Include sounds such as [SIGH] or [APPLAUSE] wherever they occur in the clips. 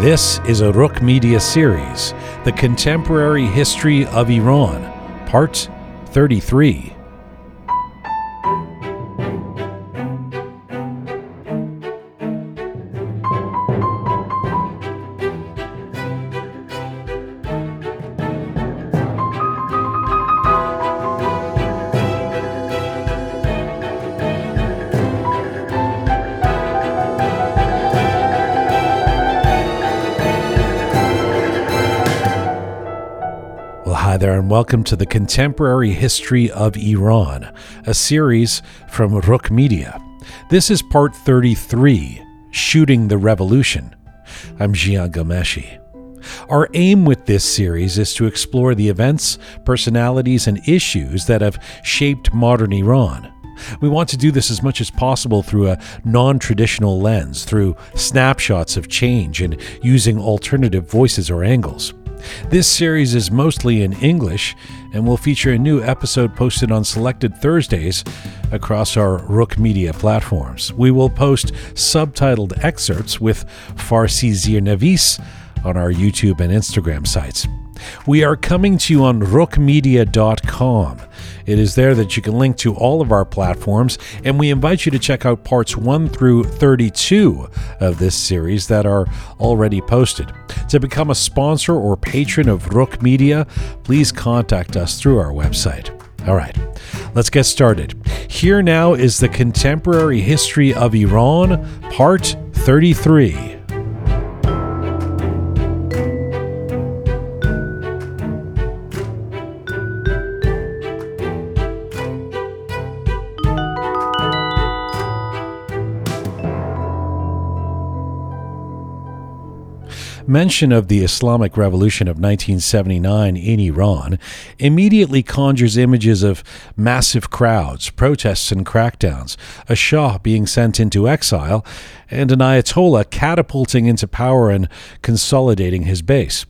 This is a Rook Media series, The Contemporary History of Iran, Part 33. Welcome to the Contemporary History of Iran, a series from Rook Media. This is part 33 Shooting the Revolution. I'm Jian Ghomeshi. Our aim with this series is to explore the events, personalities, and issues that have shaped modern Iran. We want to do this as much as possible through a non traditional lens, through snapshots of change, and using alternative voices or angles. This series is mostly in English and will feature a new episode posted on selected Thursdays across our Rook Media platforms. We will post subtitled excerpts with Farsi Zirnavis on our YouTube and Instagram sites. We are coming to you on rookmedia.com. It is there that you can link to all of our platforms, and we invite you to check out parts 1 through 32 of this series that are already posted. To become a sponsor or patron of Rook Media, please contact us through our website. All right, let's get started. Here now is the contemporary history of Iran, part 33. Mention of the Islamic Revolution of 1979 in Iran immediately conjures images of massive crowds, protests, and crackdowns, a Shah being sent into exile, and an Ayatollah catapulting into power and consolidating his base.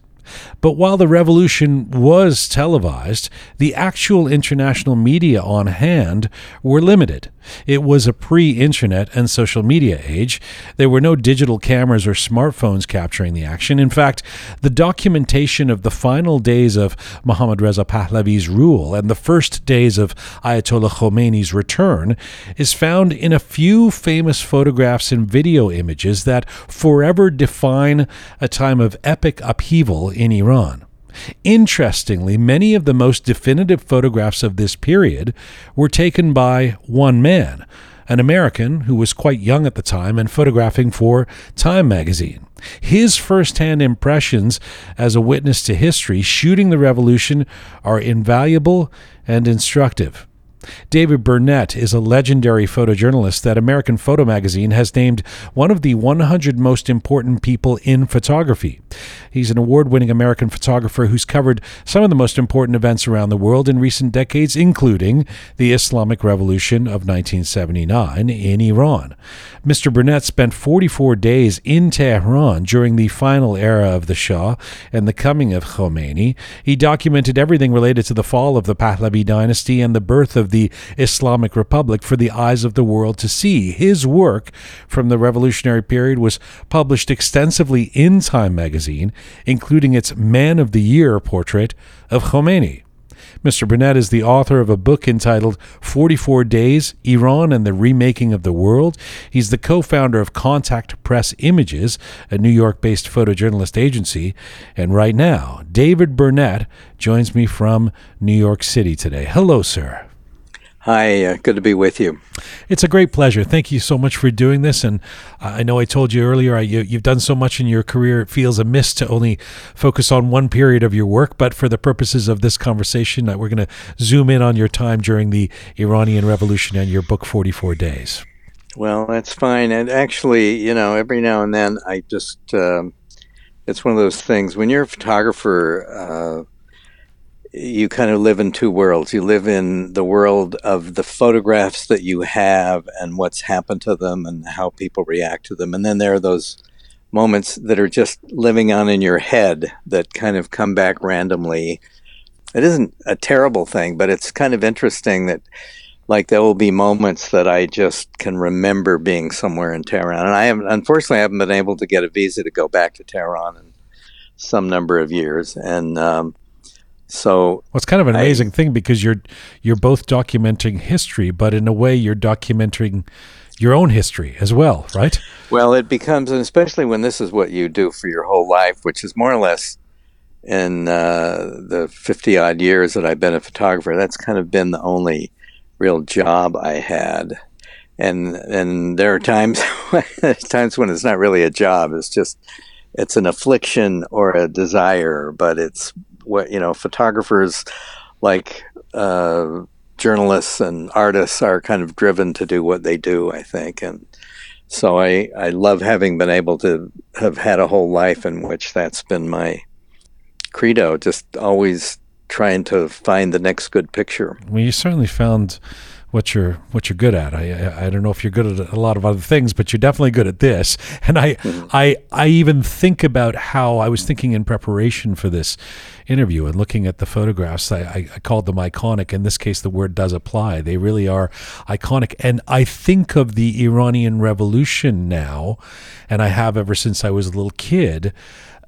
But while the revolution was televised, the actual international media on hand were limited. It was a pre internet and social media age. There were no digital cameras or smartphones capturing the action. In fact, the documentation of the final days of Mohammad Reza Pahlavi's rule and the first days of Ayatollah Khomeini's return is found in a few famous photographs and video images that forever define a time of epic upheaval in Iran. Interestingly, many of the most definitive photographs of this period were taken by one man, an American who was quite young at the time and photographing for Time magazine. His first-hand impressions as a witness to history shooting the revolution are invaluable and instructive. David Burnett is a legendary photojournalist that American Photo Magazine has named one of the 100 most important people in photography. He's an award winning American photographer who's covered some of the most important events around the world in recent decades, including the Islamic Revolution of 1979 in Iran. Mr. Burnett spent 44 days in Tehran during the final era of the Shah and the coming of Khomeini. He documented everything related to the fall of the Pahlavi dynasty and the birth of the Islamic Republic for the eyes of the world to see. His work from the revolutionary period was published extensively in Time magazine, including its Man of the Year portrait of Khomeini. Mr. Burnett is the author of a book entitled 44 Days Iran and the Remaking of the World. He's the co founder of Contact Press Images, a New York based photojournalist agency. And right now, David Burnett joins me from New York City today. Hello, sir. Hi, uh, good to be with you. It's a great pleasure. Thank you so much for doing this. And I know I told you earlier, I, you, you've done so much in your career, it feels amiss to only focus on one period of your work. But for the purposes of this conversation, uh, we're going to zoom in on your time during the Iranian Revolution and your book, 44 Days. Well, that's fine. And actually, you know, every now and then I just, um, it's one of those things when you're a photographer, uh, you kind of live in two worlds. You live in the world of the photographs that you have and what's happened to them and how people react to them. And then there are those moments that are just living on in your head that kind of come back randomly. It isn't a terrible thing, but it's kind of interesting that like there will be moments that I just can remember being somewhere in Tehran, and I have unfortunately I haven't been able to get a visa to go back to Tehran in some number of years, and um, so well, it's kind of an amazing I, thing because you're you're both documenting history, but in a way you're documenting your own history as well, right? Well, it becomes, and especially when this is what you do for your whole life, which is more or less in uh, the 50 odd years that I've been a photographer, that's kind of been the only real job I had. And and there are times [LAUGHS] times when it's not really a job. It's just it's an affliction or a desire, but it's what you know. Photographers like uh, journalists and artists are kind of driven to do what they do. I think, and so I I love having been able to have had a whole life in which that's been my credo. Just always trying to find the next good picture. Well, you certainly found what you're what you're good at. I, I, I don't know if you're good at a lot of other things, but you're definitely good at this. [LAUGHS] And I mm-hmm. I I even think about how I was thinking in preparation for this interview and looking at the photographs. I, I called them iconic. In this case, the word does apply. They really are iconic. And I think of the Iranian Revolution now, and I have ever since I was a little kid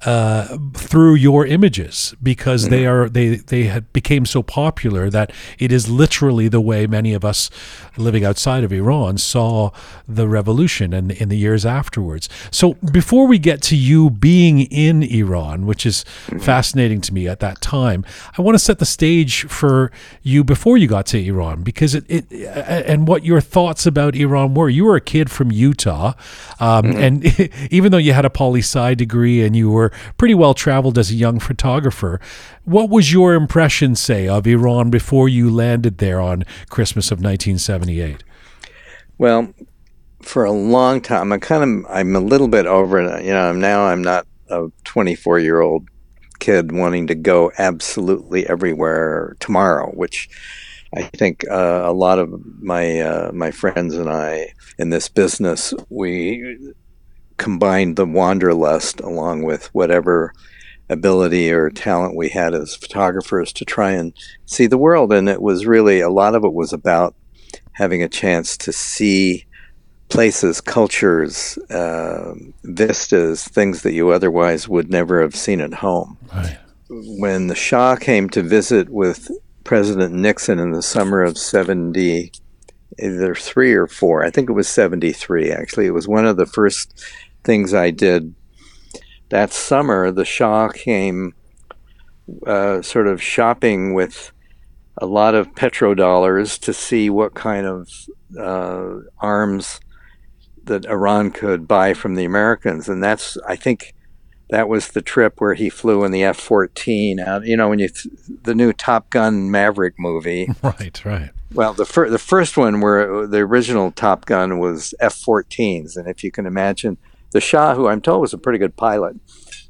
uh, through your images because mm-hmm. they are they they had became so popular that it is literally the way many of us living outside of Iran saw the revolution and in the years afterwards. So before we get to you being in Iran, which is mm-hmm. fascinating to me at that time, I want to set the stage for you before you got to Iran because it, it and what your thoughts about Iran were. You were a kid from Utah, um, mm-hmm. and [LAUGHS] even though you had a poli sci degree and you were were pretty well traveled as a young photographer. What was your impression, say, of Iran before you landed there on Christmas of 1978? Well, for a long time, I kind of I'm a little bit over it. You know, now I'm not a 24 year old kid wanting to go absolutely everywhere tomorrow, which I think uh, a lot of my uh, my friends and I in this business we combined the wanderlust along with whatever ability or talent we had as photographers to try and see the world. And it was really a lot of it was about having a chance to see places, cultures, uh, vistas, things that you otherwise would never have seen at home. Right. When the Shah came to visit with President Nixon in the summer of 70, either three or four, I think it was 73 actually, it was one of the first things I did that summer, the Shah came uh, sort of shopping with a lot of petrodollars to see what kind of uh, arms that Iran could buy from the Americans. And that's, I think, that was the trip where he flew in the F 14 out. You know, when you, th- the new Top Gun Maverick movie. [LAUGHS] Right, right. Well, the, fir- the first one where the original Top Gun was F 14s. And if you can imagine, the Shah, who I'm told was a pretty good pilot,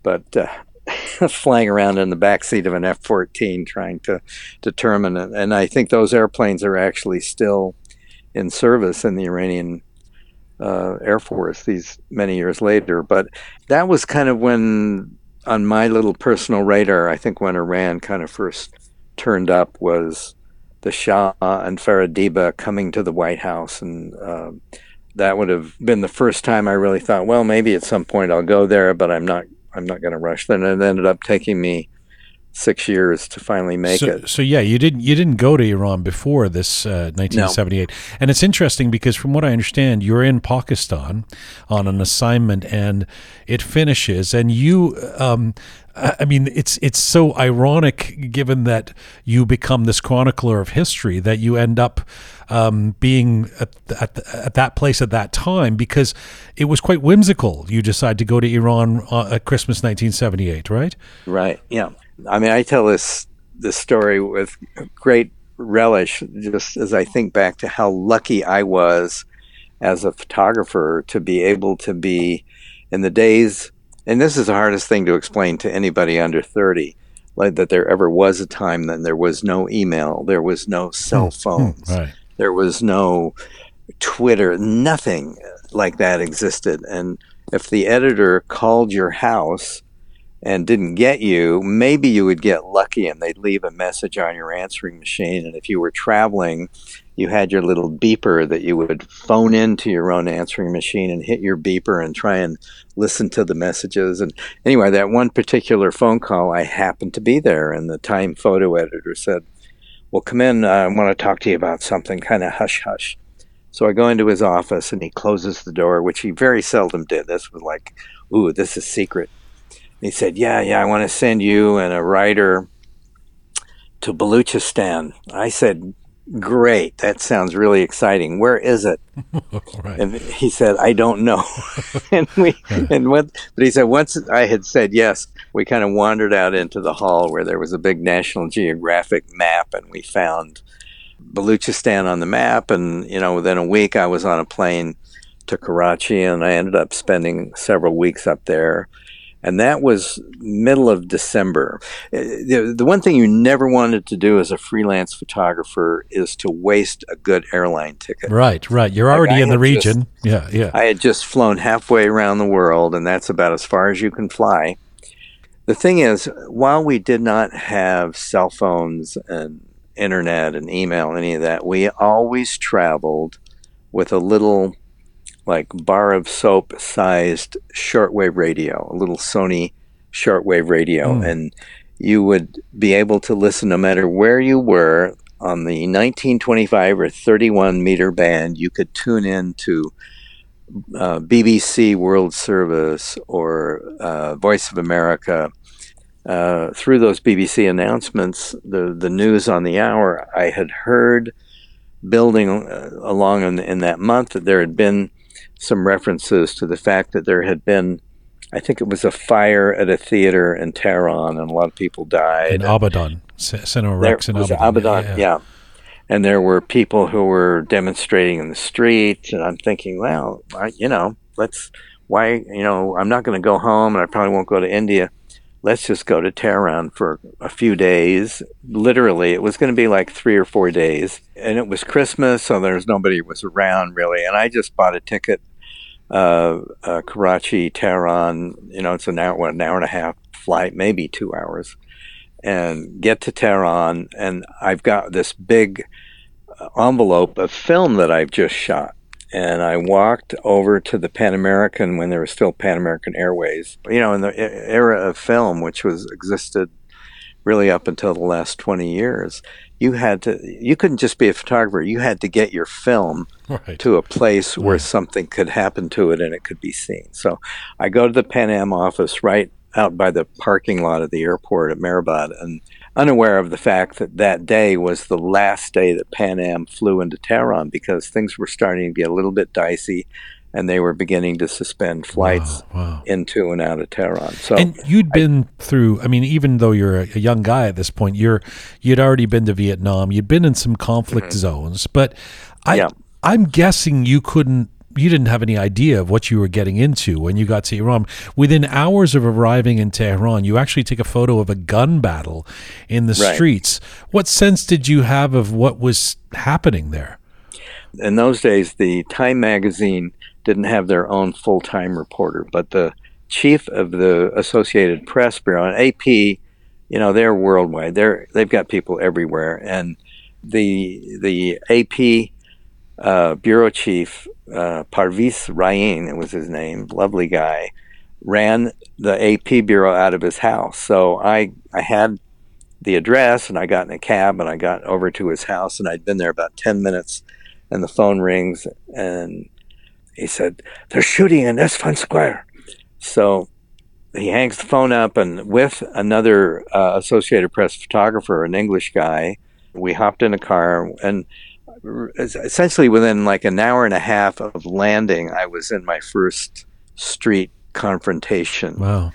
but uh, [LAUGHS] flying around in the back seat of an F-14 trying to determine it. And I think those airplanes are actually still in service in the Iranian uh, Air Force these many years later. But that was kind of when, on my little personal radar, I think when Iran kind of first turned up was the Shah and Farah Diba coming to the White House and uh, that would have been the first time I really thought, well, maybe at some point I'll go there, but I'm not. I'm not going to rush. Then it ended up taking me six years to finally make so, it. So yeah, you didn't you didn't go to Iran before this uh, 1978, no. and it's interesting because from what I understand, you're in Pakistan on an assignment, and it finishes, and you. Um, I mean, it's it's so ironic given that you become this chronicler of history that you end up um, being at, at, at, that place at that time because it was quite whimsical. You decide to go to Iran uh, at Christmas 1978, right? Right. Yeah. I mean, I tell this this story with great relish, just as I think back to how lucky I was as a photographer to be able to be in the days and this is the hardest thing to explain to anybody under 30 like that there ever was a time that there was no email there was no cell hmm. phones right. there was no twitter nothing like that existed and if the editor called your house and didn't get you maybe you would get lucky and they'd leave a message on your answering machine and if you were traveling you had your little beeper that you would phone into your own answering machine and hit your beeper and try and listen to the messages. And anyway, that one particular phone call, I happened to be there, and the Time photo editor said, Well, come in. Uh, I want to talk to you about something kind of hush hush. So I go into his office and he closes the door, which he very seldom did. This was like, ooh, this is secret. He said, Yeah, yeah, I want to send you and a writer to Baluchistan. I said, Great, that sounds really exciting. Where is it? [LAUGHS] right. And he said, I don't know. [LAUGHS] and we and what but he said once I had said yes, we kind of wandered out into the hall where there was a big National Geographic map and we found Baluchistan on the map and you know within a week I was on a plane to Karachi and I ended up spending several weeks up there and that was middle of December. Uh, the, the one thing you never wanted to do as a freelance photographer is to waste a good airline ticket. Right, right. You're like already in the region. Just, yeah, yeah. I had just flown halfway around the world, and that's about as far as you can fly. The thing is, while we did not have cell phones and internet and email, any of that, we always traveled with a little like bar of soap sized shortwave radio, a little Sony shortwave radio, mm. and you would be able to listen no matter where you were on the 1925 or 31 meter band. You could tune in to uh, BBC World Service or uh, Voice of America. Uh, through those BBC announcements, the the news on the hour, I had heard building uh, along in, in that month that there had been some references to the fact that there had been, I think it was a fire at a theater in Tehran, and a lot of people died. In Abadan, Cinema Rex in Abadan. Abadan yeah. yeah. And there were people who were demonstrating in the street, and I'm thinking, well, I, you know, let's, why, you know, I'm not going to go home, and I probably won't go to India let's just go to Tehran for a few days. Literally, it was going to be like three or four days. And it was Christmas, so there's nobody was around really. And I just bought a ticket, uh, uh, Karachi, Tehran. You know, it's an hour, an hour and a half flight, maybe two hours, and get to Tehran. And I've got this big uh, envelope of film that I've just shot and I walked over to the Pan American when there was still Pan American Airways. You know, in the era of film, which was existed really up until the last 20 years, you had to you couldn't just be a photographer. You had to get your film [LAUGHS] right. to a place where something could happen to it and it could be seen. So I go to the Pan Am office right out by the parking lot of the airport at Mehrabad and unaware of the fact that that day was the last day that Pan Am flew into Tehran because things were starting to get a little bit dicey and they were beginning to suspend flights wow, wow. into and out of Tehran. So And you'd been I, through I mean even though you're a, young guy at this point you're you'd already been to Vietnam, you'd been in some conflict mm-hmm. zones, but I yeah. I'm guessing you couldn't you didn't have any idea of what you were getting into when you got to Iran. Within hours of arriving in Tehran, you actually take a photo of a gun battle in the right. streets. What sense did you have of what was happening there? In those days, the Time magazine didn't have their own full time reporter, but the chief of the Associated Press Bureau, and AP, you know, they're worldwide. They're they've got people everywhere, and the the AP uh, bureau chief uh, Parviz Raein, it was his name, lovely guy, ran the AP bureau out of his house. So I I had the address and I got in a cab and I got over to his house and I'd been there about ten minutes, and the phone rings and he said they're shooting in Isfahan Square. So he hangs the phone up and with another uh, Associated Press photographer, an English guy, we hopped in a car and essentially within like an hour and a half of landing, I was in my first street confrontation. Wow.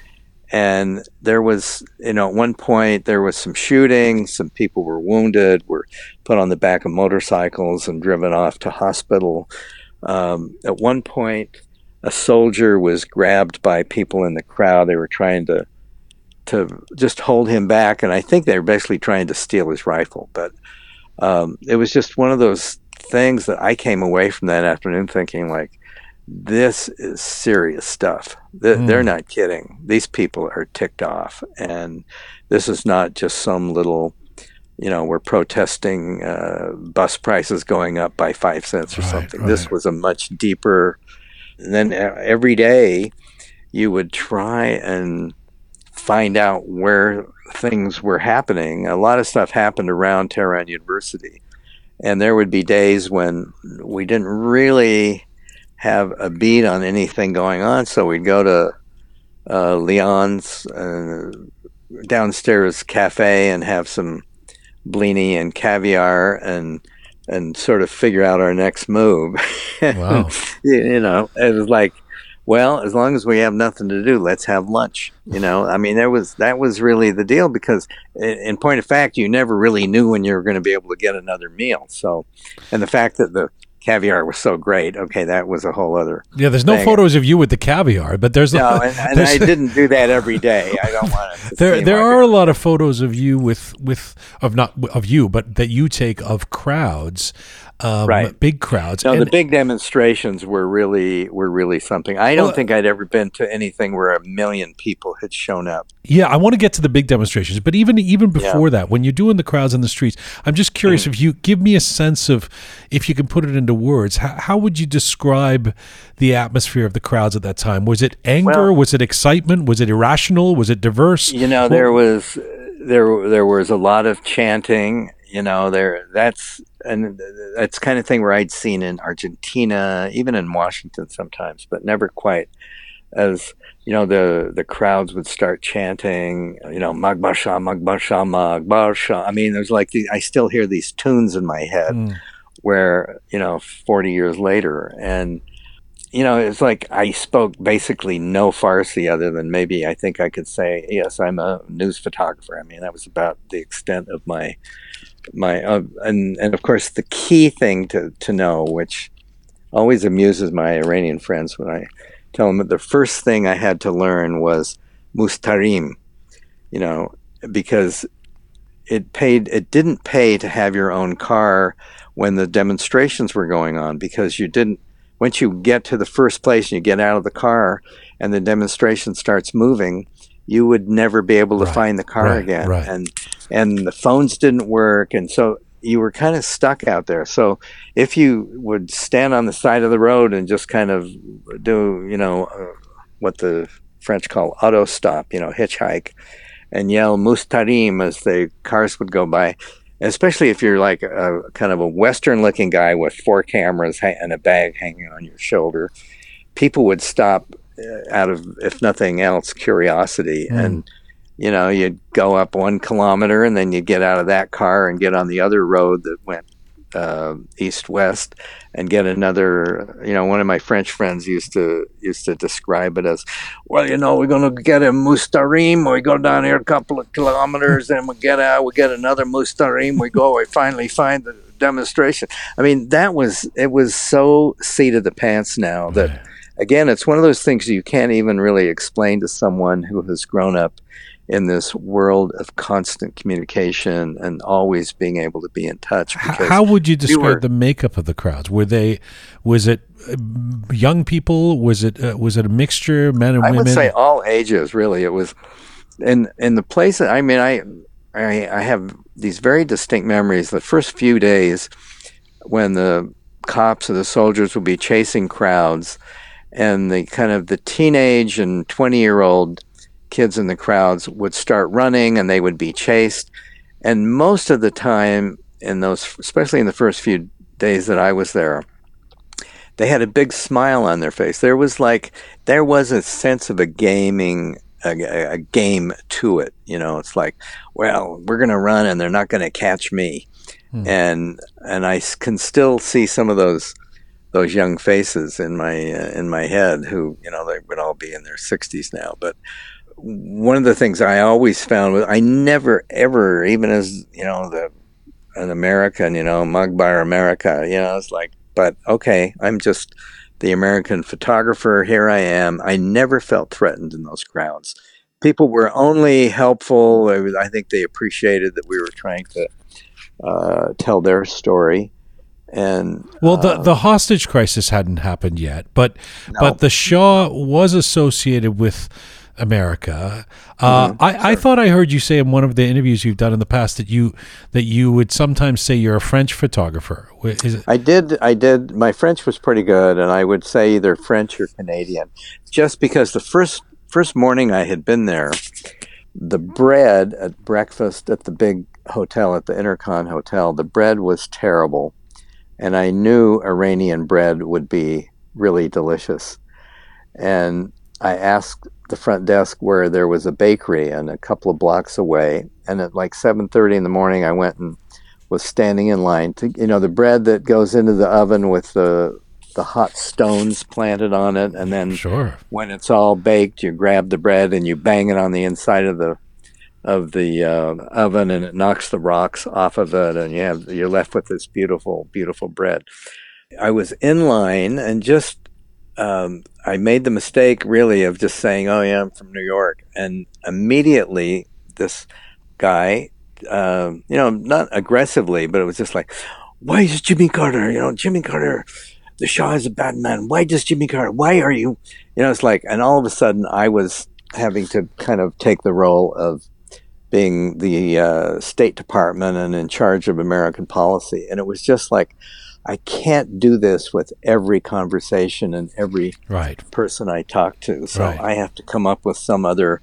And there was, you know, at one point there was some shooting, some people were wounded, were put on the back of motorcycles and driven off to hospital. Um, at one point, a soldier was grabbed by people in the crowd. They were trying to to just hold him back, and I think they were basically trying to steal his rifle. But um, it was just one of those things that I came away from that afternoon thinking like, this is serious stuff. They're, mm. they're not kidding. These people are ticked off, and this is not just some little, you know, were protesting uh, bus prices going up by five cents or Right, something. right. This was a much deeper. And then uh, every day, you would try and find out where things were happening. A lot of stuff happened around Tehran University, and there would be days when we didn't really have a beat on anything going on. So we'd go to uh, Leon's uh, downstairs cafe and have some blini and caviar and and sort of figure out our next move. Wow. [LAUGHS] you, know, it was like, well, as long as we have nothing to do, let's have lunch. You know, I mean, there was that was really the deal because, in, in point of fact, you never really knew when you were going to be able to get another meal. So, and the fact that the caviar was so great, okay, that was a whole other. Yeah, there's no it. photos of you with the caviar, but there's No, [LAUGHS] and, and I didn't do that every day. I don't want to. [LAUGHS] there there like are a- a lot of photos of you with with of not of you, but that you take of crowds, um, Right. big crowds. No, and- the big demonstrations were really were really something. I don't Well, think I'd ever been to anything where a million people had shown up. Yeah, I want to get to the big demonstrations, but even even Yeah. before that, when you're doing the crowds in the streets, I'm just curious Mm-hmm. if you give me a sense of, if you can put it into words, how, how would you describe the atmosphere of the crowds at that time? Was it anger? Well- was it excitement? Was it irrational? Was it diverse? You know, there was there there was a lot of chanting. You know, there that's and that's kind of thing where I'd seen in Argentina, even in Washington sometimes, but never quite as you know the the crowds would start chanting. You know, Magbasha, Magbasha, Magbasha. I mean, there's like the, I still hear these tunes in my head Mm. where you know 40 years later and you know it's like i spoke basically no farsi other than maybe i think i could say yes i'm a news photographer i mean that was about the extent of my my uh, and and of course the key thing to to know which always amuses my iranian friends when i tell them that the first thing i had to learn was mustarim you know because it paid it didn't pay to have your own car when the demonstrations were going on because you didn't once you get to the first place and you get out of the car and the demonstration starts moving you would never be able to Right, find the car right, again. Right. and and the phones didn't work. And so you were kind of stuck out there. So if you would stand on the side of the road and just kind of do you know uh, what the french call auto stop you know hitchhike and yell mustarim as the cars would go by especially if you're like a kind of a western looking guy with four cameras and a bag hanging on your shoulder people would stop out of if nothing else curiosity Mm. and you know you'd go up one kilometer and then you'd get out of that car and get on the other road that went uh, east west and get another you know one of my french friends used to used to describe it as well you know we're going to get a mustarim we go down here a couple of kilometers and we get out we get another mustarim we go we finally find the demonstration i mean that was it was so seat of the pants now that. Again, it's one of those things you can't even really explain to someone who has grown up in this world of constant communication and always being able to be in touch. How would you describe were- the makeup of the crowds? Were they, was it uh, young people? Was it uh, was it a mixture, men and I women? I would say all ages, really. It was in in the place. I mean, I, I I have these very distinct memories. The first few days when the cops or the soldiers would be chasing crowds, and the kind of the teenage and twenty year old kids in the crowds would start running, and they would be chased. And most of the time, in those, especially in the first few days that I was there, they had a big smile on their face. There was like there was a sense of a gaming a, a game to it. You know, it's like, well, we're going to run and they're not going to catch me. Hmm. And and I can still see some of those those young faces in my uh, in my head who, you know, they would all be in their 60s now, but one of the things I always found was I never ever even as, you know, the an American, you know, Mugbar America, you know, it's like but okay, I'm just the American photographer. Here I am. I never felt threatened in those crowds. People were only helpful. I think they appreciated that we were trying to uh, tell their story. And Well, the uh, the hostage crisis hadn't happened yet, but no. but the Shah was associated with America. Uh, mm-hmm. I, sure. I thought I heard you say in one of the interviews you've done in the past that you that you would sometimes say you're a French photographer. I did. I did. My French was pretty good, and I would say either French or Canadian, just because the first first morning I had been there, the bread at breakfast at the big hotel at the Intercon Hotel, the bread was terrible, and I knew Iranian bread would be really delicious, and I asked the front desk where there was a bakery and a couple of blocks away. And at like 7:30 in the morning, I went and was standing in line to, you know, the bread that goes into the oven with the the hot stones planted on it, and then sure. when it's all baked, you grab the bread and you bang it on the inside of the of the uh, oven, and it knocks the rocks off of it, and you have you're left with this beautiful, beautiful bread. I was in line and just um, I made the mistake really of just saying, "Oh yeah, I'm from New York," and immediately this guy, uh, you know, not aggressively, but it was just like, "Why is Jimmy Carter? You know, Jimmy Carter, the Shah is a bad man. Why does Jimmy Carter? Why are you?" You know, it's like, and all of a sudden, I was having to kind of take the role of being the uh, State Department and in charge of American policy, and it was just like I can't do this with every conversation and every right. person I talk to. So right. I have to come up with some other,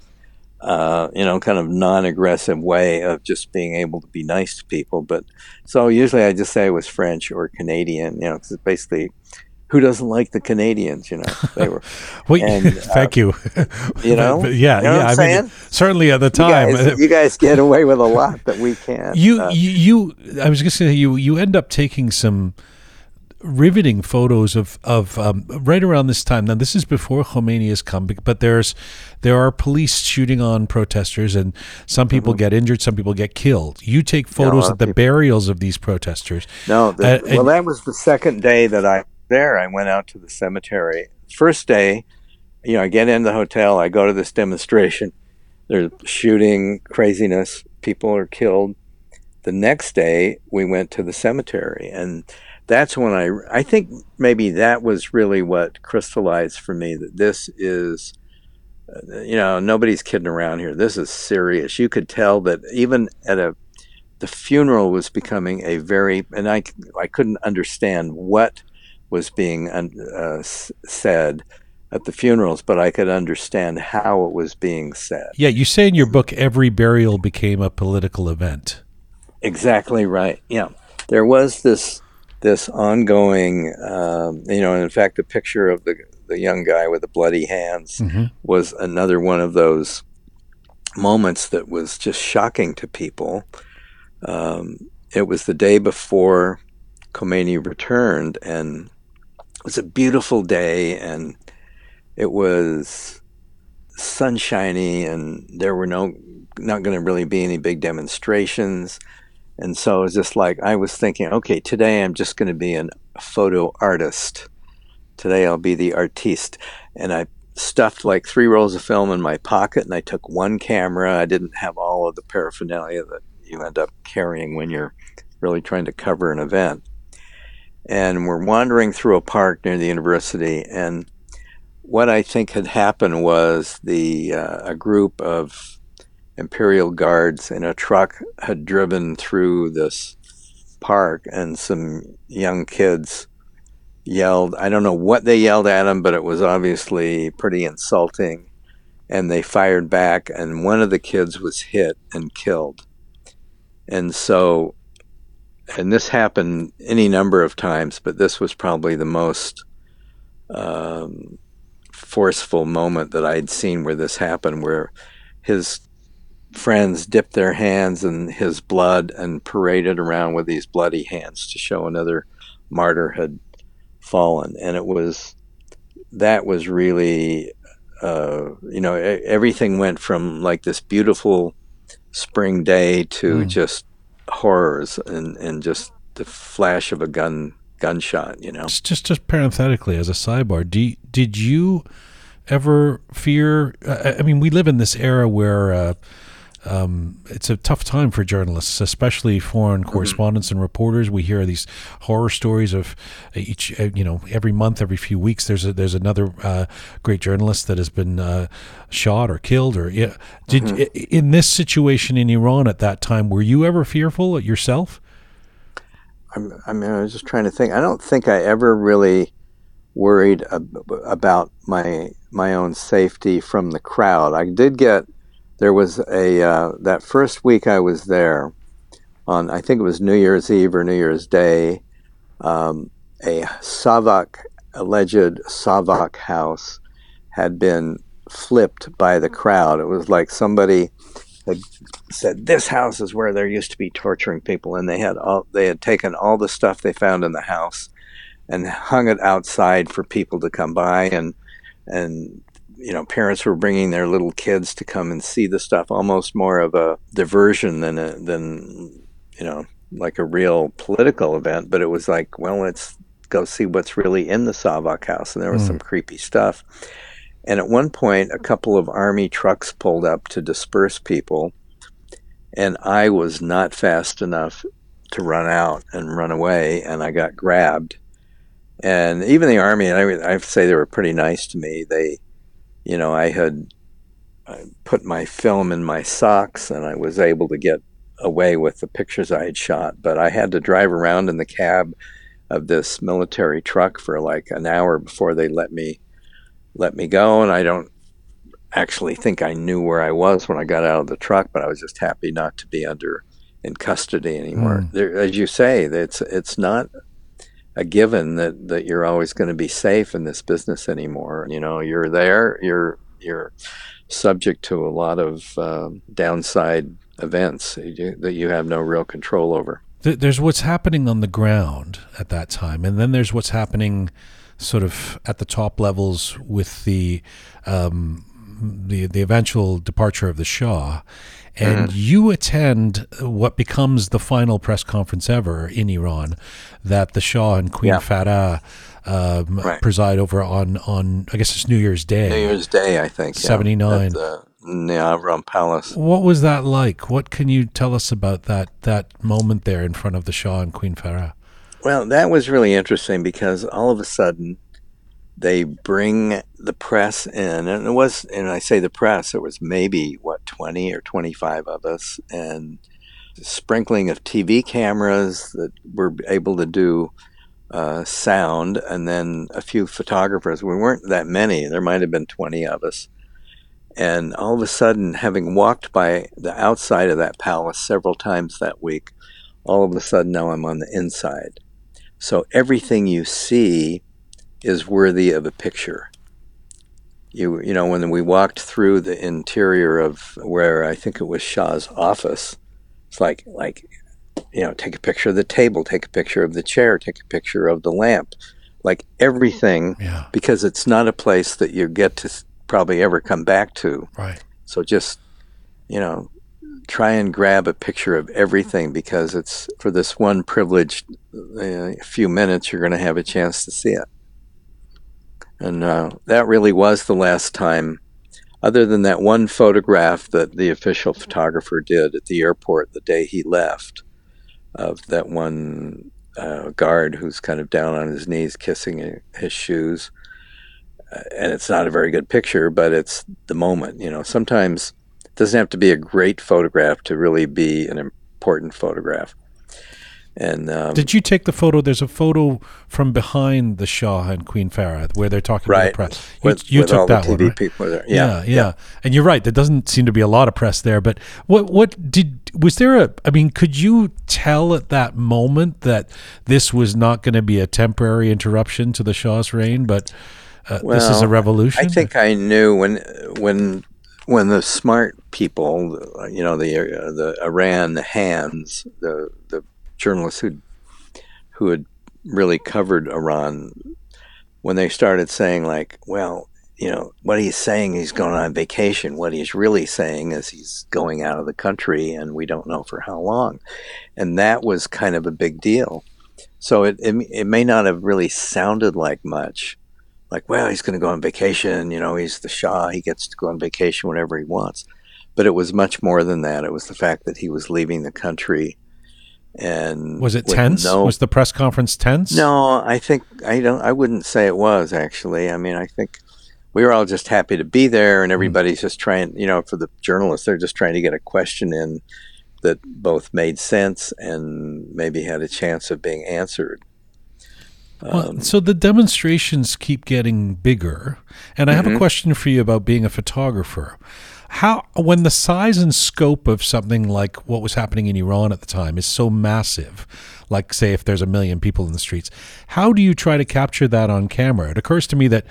uh, you know, kind of non-aggressive way of just being able to be nice to people. But so usually I just say it was French or Canadian, you know, because basically who doesn't like the Canadians? You know, they were. [LAUGHS] well, and, [LAUGHS] thank uh, you. [LAUGHS] You know, but, yeah, you know yeah. I saying? mean, certainly at the time, you guys, you guys, get away with a lot that we can't. You, uh, you, you, I was going to say you, you end up taking some riveting photos of of um, right around this time. Now, this is before Khomeini has come, but there's there are police shooting on protesters, and some people mm-hmm. get injured, some people get killed. You take photos of the people. burials of these protesters. No, the, uh, well, that was the second day that I there. I went out to the cemetery. First day, you know, I get in the hotel, I go to this demonstration. There's shooting, craziness, people are killed. The next day, we went to the cemetery, and that's when I I think maybe that was really what crystallized for me that this is you know nobody's kidding around here this is serious you could tell that even at a the funeral was becoming a very and I I couldn't understand what was being uh, said at the funerals, but I could understand how it was being said. Yeah, you say in your book every burial became a political event. Exactly right. Yeah, there was this this ongoing, um, you know, and in fact, the picture of the the young guy with the bloody hands mm-hmm. was another one of those moments that was just shocking to people. Um, it was the day before Khomeini returned, and was a beautiful day, and it was sunshiny, and there were no not going to really be any big demonstrations. And so it was just like I was thinking, okay, today I'm just going to be a photo artist. Today I'll be the artiste. And I stuffed like three rolls of film in my pocket and I took one camera. I didn't have all of the paraphernalia that you end up carrying when you're really trying to cover an event. And we're wandering through a park near the university and what I think had happened was the uh, a group of Imperial Guards in a truck had driven through this park, and some young kids yelled. I don't know what they yelled at them, but it was obviously pretty insulting. And they fired back, and one of the kids was hit and killed. And so, and this happened any number of times, but this was probably the most um, forceful moment that I'd seen where this happened, where his friends dipped their hands in his blood and paraded around with these bloody hands to show another martyr had fallen. And it was that was really, uh, you know, everything went from like this beautiful spring day to mm. just horrors and, and just the flash of a gun gunshot. You know, just just, just parenthetically as a sidebar, do, did you ever fear? Uh, I mean, we live in this era where. Uh, um, it's a tough time for journalists, especially foreign Mm-hmm. correspondents and reporters. We hear these horror stories of each, uh, you know, every month, every few weeks. There's a, there's another uh, great journalist that has been uh, shot or killed. Or yeah, did Mm-hmm. in this situation in Iran at that time, were you ever fearful yourself? I'm, I mean, I was just trying to think. I don't think I ever really worried ab- about my my own safety from the crowd. I did get there was a uh, that first week I was there on I think it was New Year's Eve or New Year's Day. Um, a Savak alleged Savak house had been flipped by the crowd. It was like somebody had said this house is where there used to be torturing people, and they had all they had taken all the stuff they found in the house and hung it outside for people to come by, and and you know parents were bringing their little kids to come and see the stuff, almost more of a diversion than a, than you know like a real political event, but it was like well let's go see what's really in the Savak house, and there was Mm. some creepy stuff. And at one point, a couple of army trucks pulled up to disperse people, and I was not fast enough to run out and run away, and I got grabbed. And even the army, and I, I have to say they were pretty nice to me. They, you know, I had I put my film in my socks, and I was able to get away with the pictures I had shot. But I had to drive around in the cab of this military truck for like an hour before they let me let me go and I don't actually think I knew where I was when I got out of the truck but I was just happy not to be under in custody anymore Mm. there, as you say it's it's not a given that that you're always going to be safe in this business anymore. You know you're there you're you're subject to a lot of um, downside events that you, have no real control over. There's what's happening on the ground at that time, and then there's what's happening sort of at the top levels with the um, the the eventual departure of the Shah. And you attend what becomes the final press conference ever in Iran that the Shah and Queen Yeah. Farah um, Right. preside over on, on, I guess it's New Year's Day. New Year's Day I think yeah, 79. at the Niavaran Palace What was that like? What can you tell us about that that moment there in front of the Shah and Queen Farah? Well, that was really interesting because all of a sudden they bring the press in, and it was, and I say the press, it was maybe what twenty or twenty-five of us, and sprinkling of TV cameras that were able to do uh, sound, and then a few photographers. We weren't that many; there might have been twenty of us. And all of a sudden, having walked by the outside of that palace several times that week, all of a sudden now I'm on the inside. So everything you see is worthy of a picture. You you know when we walked through the interior of where I think it was Shah's office, it's like like you know take a picture of the table, take a picture of the chair, take a picture of the lamp, like everything Yeah, because it's not a place that you get to probably ever come back to. right. So just, you know, try and grab a picture of everything because it's for this one privileged uh, few minutes you're going to have a chance to see it. And uh, that really was the last time, other than that one photograph that the official photographer did at the airport the day he left, of that one uh, guard who's kind of down on his knees kissing his shoes uh, and it's not a very good picture, but it's the moment. You know, sometimes it doesn't have to be a great photograph to really be an important photograph. And um, Did you take the photo? There's a photo from behind the Shah and Queen Farah where they're talking to the press. You, with, you with took that one, right? there. Yeah, Yeah, yeah, And you're right. There doesn't seem to be a lot of press there. But what what did was there a? I mean, could you tell at that moment that this was not going to be a temporary interruption to the Shah's reign, but uh, this is a revolution? I think I knew when when when the smart people, you know, the uh, the Iran, the hands, the the journalists who who had really covered Iran, when they started saying like, well, you know, what he's saying he's going on vacation. What he's really saying is he's going out of the country, and we don't know for how long. And that was kind of a big deal. So it it, it may not have really sounded like much like, well, he's going to go on vacation. You know, he's the Shah. He gets to go on vacation whenever he wants. but it was much more than that. It was the fact that he was leaving the country. And Was it tense? No, Was the press conference tense? no, I think I don't. I wouldn't say it was actually. I mean, I think we were all just happy to be there, and everybody's just trying. You know, for the journalists, they're just trying to get a question in that both made sense and maybe had a chance of being answered. Well, Um, so the demonstrations keep getting bigger, and I have a Mhm. question for you about being a photographer. How, when the size and scope of something like what was happening in Iran at the time is so massive, like say if there's a million people in the streets, how do you try to capture that on camera? It occurs to me that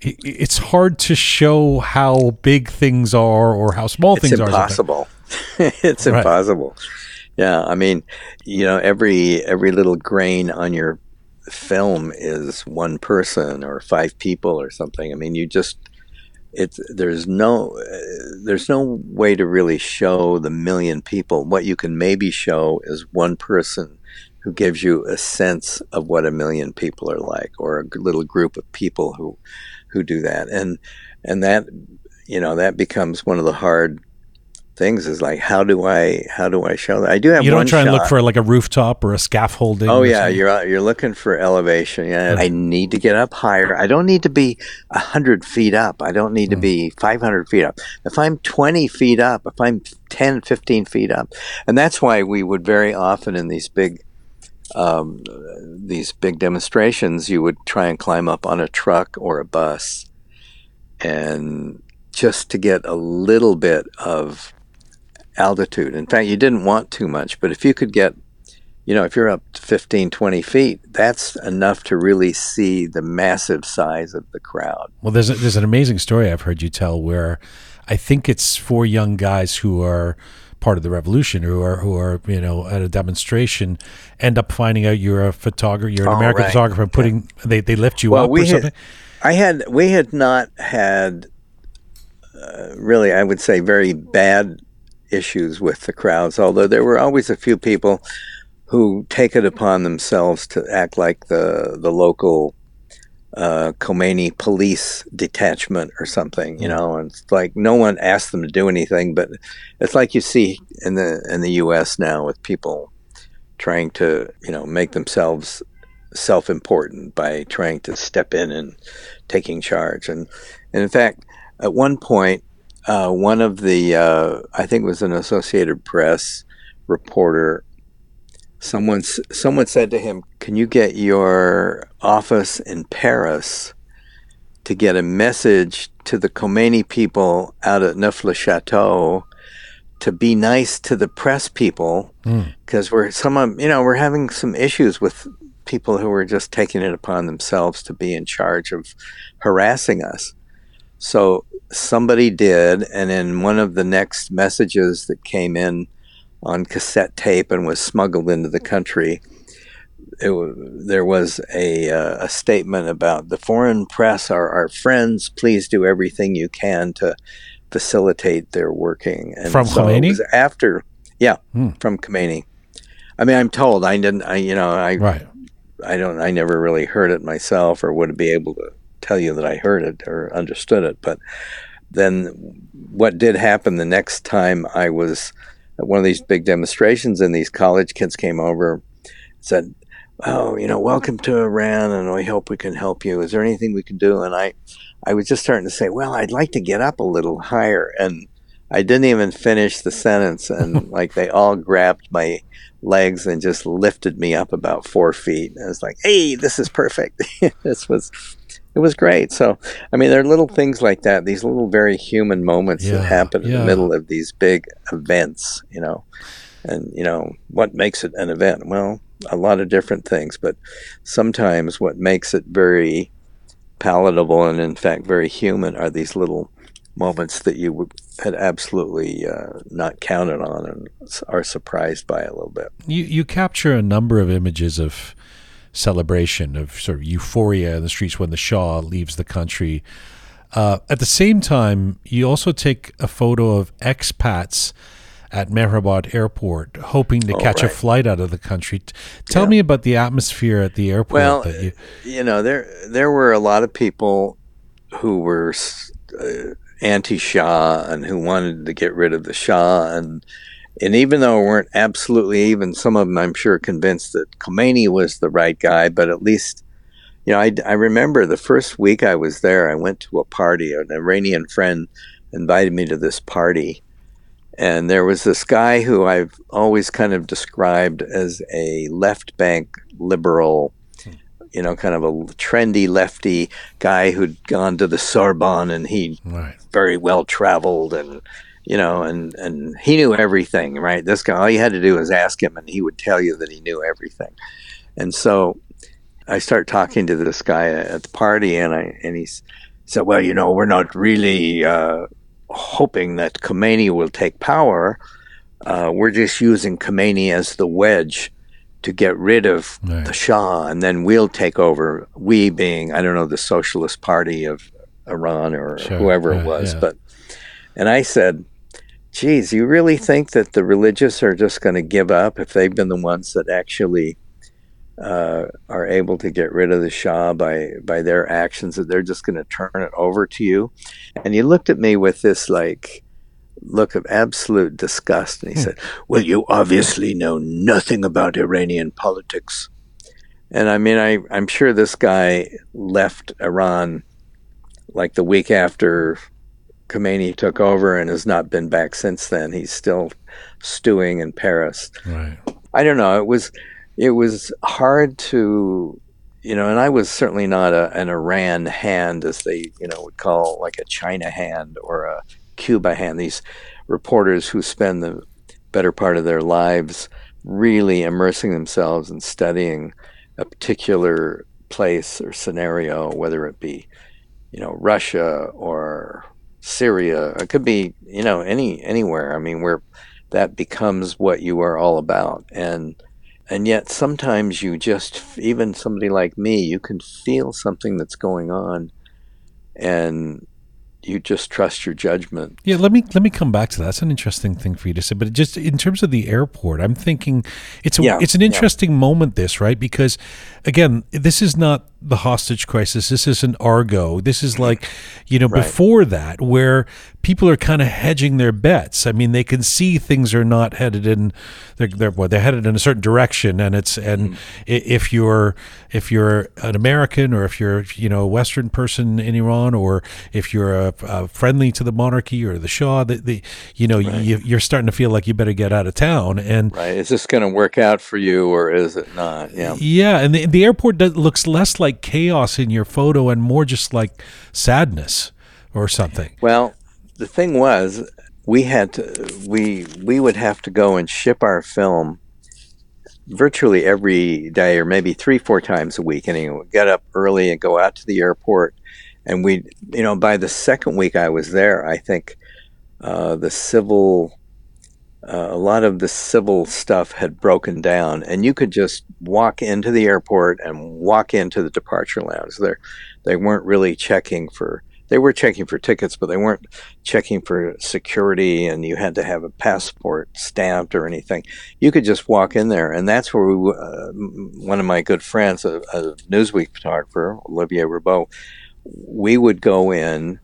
it's hard to show how big things are or how small it's things are. impossible. [LAUGHS] it's Right. impossible. Yeah, I mean, you know, every every little grain on your film is one person or five people or something. I mean, you just there's no uh, there's no way to really show the million people. What you can maybe show is one person who gives you a sense of what a million people are like, or a little group of people who who do that, and and that you know that becomes one of the hard things. Is like how do I how do I show that? I do have You don't try and look for like a rooftop or a scaffolding. Oh yeah, something? you're you're looking for elevation. Yeah, Yeah. I need to get up higher. I don't need to be hundred feet up. I don't need to Mm. be 500 feet up. If I'm 20 feet up, if I'm 10, 15 feet up, and that's why we would very often in these big um, these big demonstrations, you would try and climb up on a truck or a bus, and just to get a little bit of altitude. In fact, you didn't want too much, but if you could get you know, if you're up to 15, 20 feet, that's enough to really see the massive size of the crowd. Well, there's a, there's an amazing story I've heard you tell where I think it's four young guys who are part of the revolution who are who are you know at a demonstration end up finding out you're a photographer you're an Oh, American right. photographer and putting they, they lift you Well, up we or had- something I had, we had not had uh, really, I would say, very bad issues with the crowds, although there were always a few people who take it upon themselves to act like the, the local uh, Khomeini police detachment or something, you know, and it's like no one asked them to do anything, but it's like you see in the in the U.S. now with people trying to, you know, make themselves self-important by trying to step in and taking charge, and and in fact, at one point, uh, one of the uh, I think it was an Associated Press reporter someone someone said to him, "Can you get your office in Paris to get a message to the Khomeini people out at Neauphle-le-Château to be nice to the press people Mm. because we're some of you know we're having some issues with people who are just taking it upon themselves to be in charge of harassing us." So somebody did, and in one of the next messages that came in on cassette tape and was smuggled into the country. It, there was a, uh, a statement about the foreign press are our friends. Please do everything you can to facilitate their working. And From so Khomeini? after, yeah, Hmm. from Khomeini. I mean, I'm told I didn't. I you know I right I don't. I never really heard it myself, or would be able to tell you that I heard it or understood it. But then, what did happen the next time I was at one of these big demonstrations, and these college kids came over, said, "Oh, you know, welcome to Iran, and we hope we can help you. Is there anything we can do?" And I, I was just starting to say, "Well, I'd like to get up a little higher," and I didn't even finish the sentence, and [LAUGHS] like they all grabbed my legs and just lifted me up about four feet. And I was like, "Hey, this is perfect." [LAUGHS] this was, it was great. So, I mean, there are little things like that. These little very human moments Yeah, that happen in yeah. the middle of these big events. You know, and you know what makes it an event? Well, a lot of different things, but sometimes what makes it very palatable and in fact very human are these little moments that you had absolutely uh, not counted on and are surprised by a little bit. you you capture a number of images of celebration of sort of euphoria in the streets when the Shah leaves the country. Uh, at the same time, you also take a photo of expats at Mehrabad Airport, hoping to Oh, catch a flight out of the country. Tell Yeah. me about the atmosphere at the airport. Well, that you, You know, there there were a lot of people who were uh, anti-Shah and who wanted to get rid of the Shah, and and even though we weren't absolutely even, some of them I'm sure convinced that Khomeini was the right guy, but at least. You know, I, I remember the first week I was there, I went to a party. An Iranian friend invited me to this party, and there was this guy who I've always kind of described as a left bank liberal, hmm. you know, kind of a trendy lefty guy who'd gone to the Sorbonne and he right. very well traveled and you know, and and he knew everything, right? This guy, all you had to do was ask him, and he would tell you that he knew everything. And so, I start talking to this guy at the party, and I and he said, "Well, you know, we're not really uh, hoping that Khomeini will take power. Uh, we're just using Khomeini as the wedge to get rid of right. the Shah, and then we'll take over. We being, I don't know, the Socialist Party of Iran or sure. whoever it was. Yeah. But and I said, "Geez, you really think that the religious are just going to give up if they've been the ones that actually?" Uh, are able to get rid of the Shah by by their actions that they're just going to turn it over to you. And he looked at me with this like look of absolute disgust, and he hmm. said, "Well, you obviously know nothing about Iranian politics." And I mean, I I'm sure this guy left Iran like the week after Khomeini took over and has not been back since then. He's still stewing in Paris. Right. I don't know. It was it was hard to, you know, and I was certainly not a, an Iran hand, as they, you know, would call like a China hand or a Cuba hand. These reporters who spend the better part of their lives really immersing themselves in studying a particular place or scenario, whether it be, you know, Russia or Syria. It could be, you know, any anywhere. I mean, where that becomes what you are all about. And and yet sometimes you just even somebody like me you can feel something that's going on and you just trust your judgment. Yeah, let me let me come back to that. That's an interesting thing for you to say. But just in terms of the airport, I'm thinking it's a, yeah, it's an interesting yeah. moment. This right because again, this is not the hostage crisis. This is an Argo. This is like, you know, right. before that, where people are kind of hedging their bets. I mean, they can see things are not headed in they're they're, well, they're headed in a certain direction, and it's and mm. if you're if you're an American or if you're you know a Western person in Iran or if you're a, a friendly to the monarchy or the Shah, the, the you know right. you, you're starting to feel like you better get out of town. And right, is this going to work out for you or is it not? Yeah, yeah, and the the airport does, looks less like like chaos in your photo and more just like sadness or something. Well, the thing was, we had to we we would have to go and ship our film virtually every day or maybe three four times a week and you know, get up early and go out to the airport and we you know by the second week i was there i think uh, the civil uh, a lot of the civil stuff had broken down, and you could just walk into the airport and walk into the departure lounge. There, they weren't really checking for. They were checking for tickets, but they weren't checking for security, and you had to have a passport stamped or anything. You could just walk in there, and that's where we, uh, one of my good friends, a, a Newsweek photographer, Olivier Rebbot, we would go in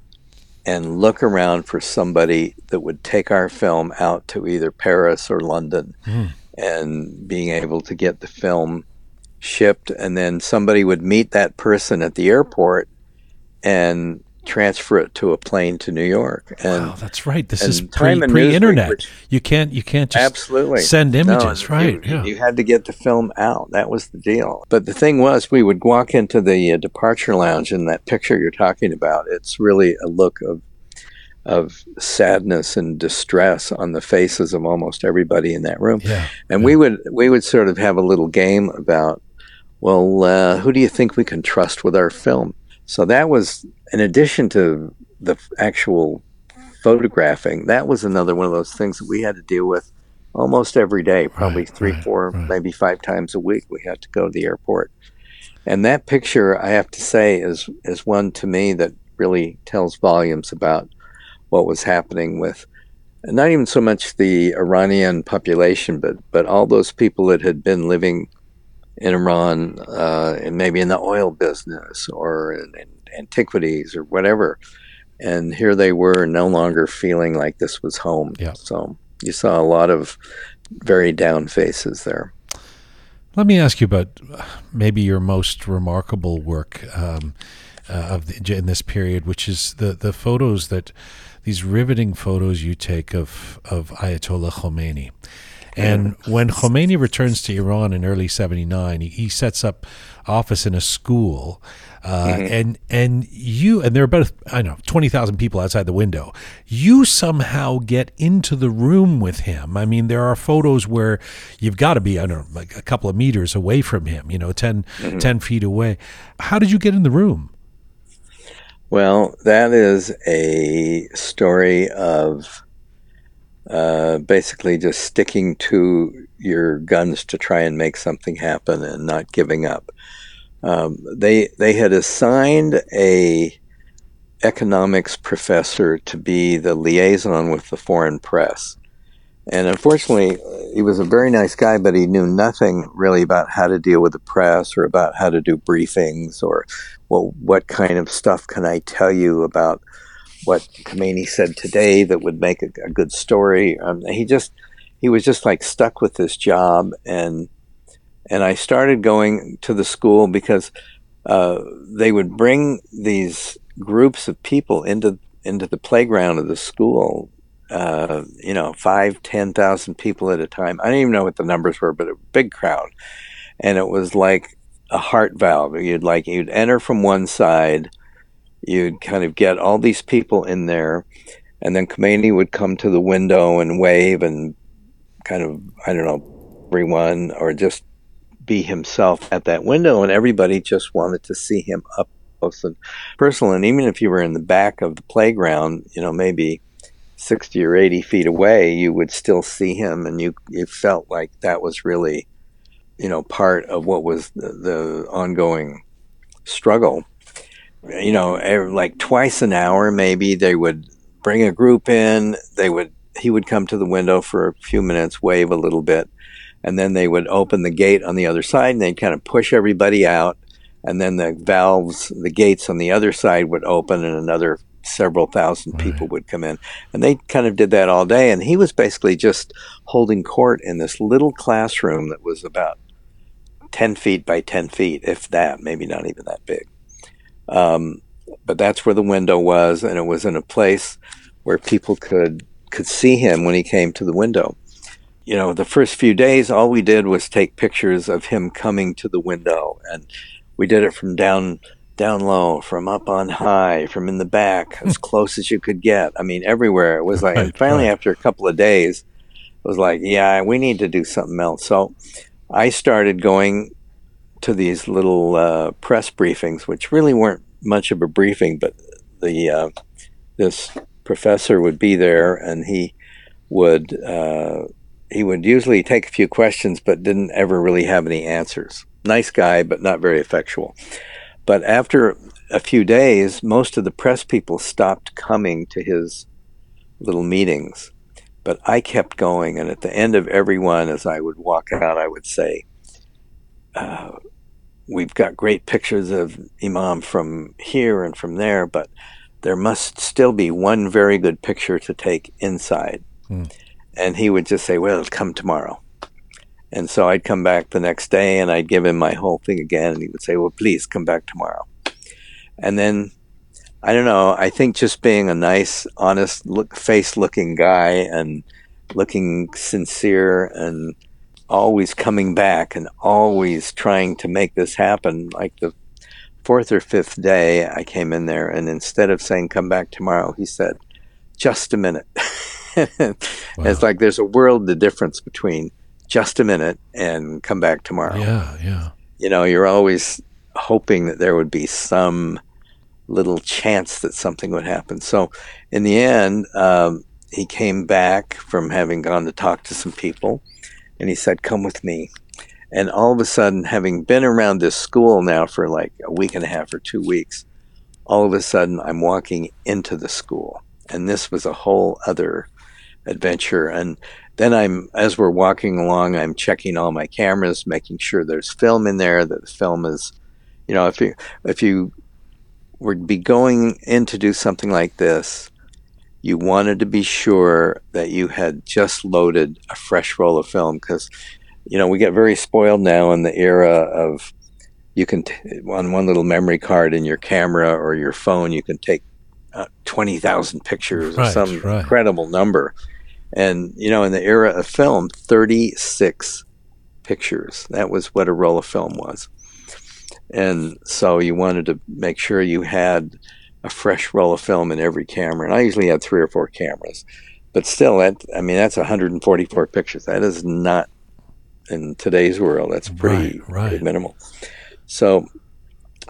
and look around for somebody that would take our film out to either Paris or London mm. and being able to get the film shipped. And then somebody would meet that person at the airport and transfer it to a plane to New York. And wow, that's right. This is pre pre internet. You can't you can't just absolutely send images, no, right? You, yeah. you had to get the film out. That was the deal. But the thing was, we would walk into the uh, departure lounge, and that picture you're talking about, it's really a look of of sadness and distress on the faces of almost everybody in that room. Yeah, and yeah. we would we would sort of have a little game about, well, uh, who do you think we can trust with our film? So that was in addition to the actual photographing. That was another one of those things that we had to deal with almost every day, probably right, three, right, four, right. maybe five times a week. We had to go to the airport, and that picture, I have to say, is is one to me that really tells volumes about what was happening with not even so much the Iranian population, but but all those people that had been living in Iran, uh, and maybe in the oil business or in, in antiquities or whatever, and here they were no longer feeling like this was home. Yeah. So you saw a lot of very down faces there. Let me ask you about maybe your most remarkable work um, uh, of the, in this period, which is the the photos that these riveting photos you take of of Ayatollah Khomeini. And when Khomeini returns to Iran in early '79, he, he sets up office in a school, uh, mm-hmm. and and you and there are about I know twenty thousand people outside the window. You somehow get into the room with him. I mean, there are photos where you've got to be I don't know like a couple of meters away from him. You know, 10, mm-hmm. 10 feet away. How did you get in the room? Well, that is a story of uh, basically just sticking to your guns to try and make something happen and not giving up. Um, they they had assigned a economics professor to be the liaison with the foreign press, and unfortunately, he was a very nice guy, but he knew nothing really about how to deal with the press or about how to do briefings or well, what kind of stuff can I tell you about what Khomeini said today that would make a, a good story. Um, he just he was just like stuck with this job, and and I started going to the school because uh, they would bring these groups of people into into the playground of the school. Uh, you know, five, ten thousand people at a time. I don't even know what the numbers were, but a big crowd, and it was like a heart valve. You'd like you'd enter from one side you'd kind of get all these people in there, and then Khomeini would come to the window and wave and kind of, I don't know, everyone or just be himself at that window, and everybody just wanted to see him up close and personal. And even if you were in the back of the playground, you know, maybe 60 or 80 feet away, you would still see him, and you, you felt like that was really, you know, part of what was the, the ongoing struggle you know, like twice an hour, maybe they would bring a group in. They would, he would come to the window for a few minutes, wave a little bit, and then they would open the gate on the other side and they'd kind of push everybody out. And then the valves, the gates on the other side would open and another several thousand right. people would come in. And they kind of did that all day. And he was basically just holding court in this little classroom that was about 10 feet by 10 feet, if that, maybe not even that big. Um, but that's where the window was, and it was in a place where people could could see him when he came to the window. You know, the first few days, all we did was take pictures of him coming to the window, and we did it from down down low, from up on high, from in the back, as [LAUGHS] close as you could get. I mean, everywhere. It was like right, finally, right. after a couple of days, it was like, yeah, we need to do something else. So I started going to these little uh, press briefings, which really weren't much of a briefing, but the uh, this professor would be there, and he would uh, he would usually take a few questions, but didn't ever really have any answers. Nice guy, but not very effectual. But after a few days, most of the press people stopped coming to his little meetings. But I kept going, and at the end of every one, as I would walk out, I would say, uh, we've got great pictures of Imam from here and from there, but there must still be one very good picture to take inside. Mm. And he would just say, Well, come tomorrow. And so I'd come back the next day and I'd give him my whole thing again. And he would say, Well, please come back tomorrow. And then, I don't know, I think just being a nice, honest, look, face looking guy and looking sincere and always coming back and always trying to make this happen. Like the fourth or fifth day, I came in there, and instead of saying, come back tomorrow, he said, just a minute. [LAUGHS] wow. It's like there's a world of difference between just a minute and come back tomorrow. Yeah, yeah. You know, you're always hoping that there would be some little chance that something would happen. So, in the end, um, he came back from having gone to talk to some people and he said, Come with me. And all of a sudden, having been around this school now for like a week and a half or two weeks, all of a sudden I'm walking into the school. And this was a whole other adventure. And then I'm, as we're walking along, I'm checking all my cameras, making sure there's film in there, that the film is, you know, if you, if you would be going in to do something like this, you wanted to be sure that you had just loaded a fresh roll of film because, you know, we get very spoiled now in the era of you can, t- on one little memory card in your camera or your phone, you can take uh, 20,000 pictures Right, or some right. incredible number. And, you know, in the era of film, 36 pictures. That was what a roll of film was. And so you wanted to make sure you had a fresh roll of film in every camera. And I usually had three or four cameras. But still, that I mean, that's 144 pictures. That is not in today's world. That's pretty, Right, right. pretty minimal. So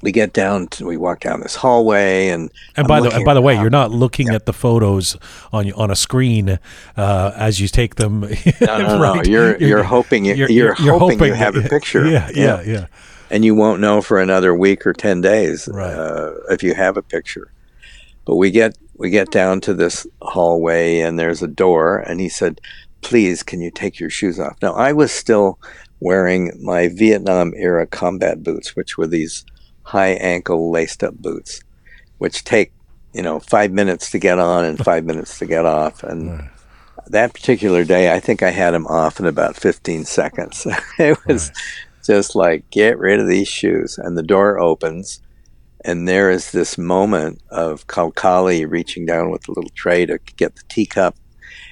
we get down to, we walk down this hallway and And I'm by the and by the way, around. you're not looking at the photos on on a screen uh, as you take them. [LAUGHS] no, no, no. right? You're, you're hoping you, you're- you're, you're hoping, you have a picture. [LAUGHS] Yeah, yeah, yeah. And you won't know for another week or 10 days Right. uh, if you have a picture. But we get we get down to this hallway and there's a door and he said please can you take your shoes off? Now i was still wearing my vietnam era combat boots which were these high ankle laced up boots which take you know five minutes to get on and five [LAUGHS] minutes to get off. And Right. that particular day i think i had them off in about 15 seconds. [LAUGHS] It was just like get rid of these shoes and the door opens and there is this moment of Khalkhali reaching down with a little tray to get the teacup.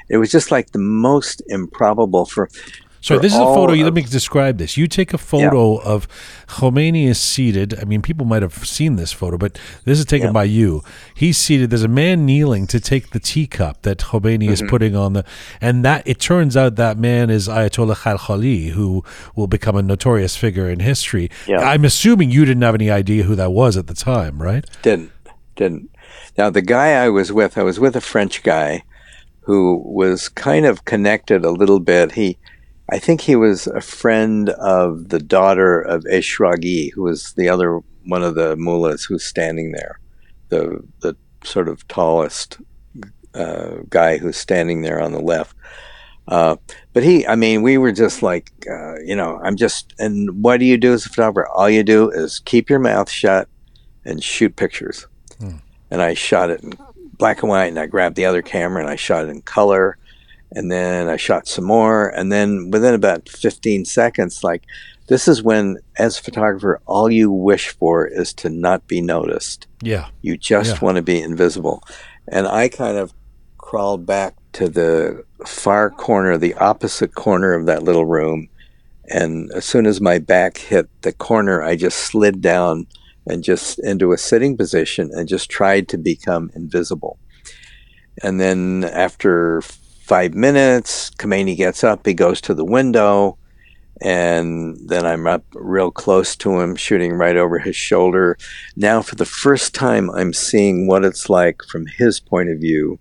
It was just like the most improbable for So this is a photo. You let me describe this. You take a photo of Khomeini is seated. I mean, people might have seen this photo, but this is taken Yeah. by you. He's seated. There's a man kneeling to take the teacup that Khomeini Mm-hmm. is putting on the, and that it turns out that man is Ayatollah Khalkhali, who will become a notorious figure in history. Yeah. I'm assuming you didn't have any idea who that was at the time, right? Didn't. Didn't. Now, the guy I was with, I was with a French guy who was kind of connected a little bit. He, I think he was a friend of the daughter of Eshraghi, who was the other one of the mullahs who's standing there, the the sort of tallest uh, guy who's standing there on the left. Uh, but he, I mean, we were just like, uh, you know, I'm just, and what do you do as a photographer? All you do is keep your mouth shut and shoot pictures. Hmm. And I shot it in black and white, and I grabbed the other camera and I shot it in color, and then I shot some more, and then within about 15 seconds, like this is when, as a photographer, all you wish for is to not be noticed. Yeah. You just Yeah. want to be invisible. And I kind of crawled back to the far corner, the opposite corner of that little room. And as soon as my back hit the corner, I just slid down and just into a sitting position and just tried to become invisible. And then after five minutes, Khomeini gets up, he goes to the window, and then I'm up real close to him, shooting right over his shoulder. Now, for the first time, I'm seeing what it's like from his point of view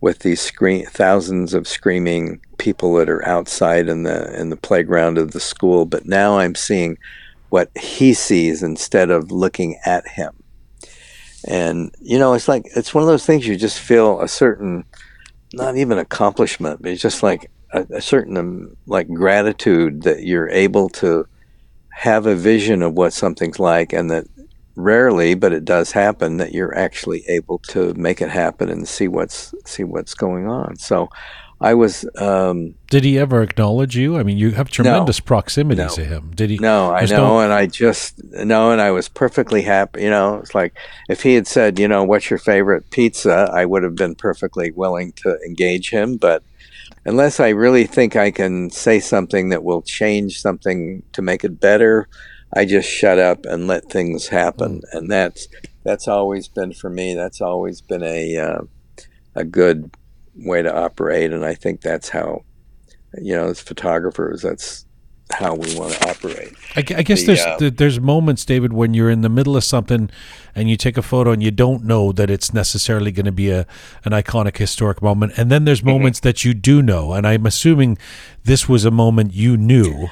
with these thousands of screaming people that are outside in the in the playground of the school but now I'm seeing what he sees instead of looking at him and you know it's like it's one of those things you just feel a certain not even accomplishment but it's just like a, a certain um, like gratitude that you're able to have a vision of what something's like and that rarely but it does happen that you're actually able to make it happen and see what's see what's going on. So i was um Did he ever acknowledge you? I mean, you have tremendous proximity No. to him. Did he? no i know no- and i just know and i was perfectly happy you know it's like if he had said you know what's your favorite pizza i would have been perfectly willing to engage him but unless i really think i can say something that will change something to make it better i just shut up and let things happen and that's that's always been for me that's always been a uh, a good way to operate and i think that's how you know as photographers that's how we want to operate I, I guess the, there's uh, th- there's moments, David, when you're in the middle of something and you take a photo and you don't know that it's necessarily going to be a an iconic historic moment, and then there's Mm-hmm. moments that you do know, and I'm assuming this was a moment you knew.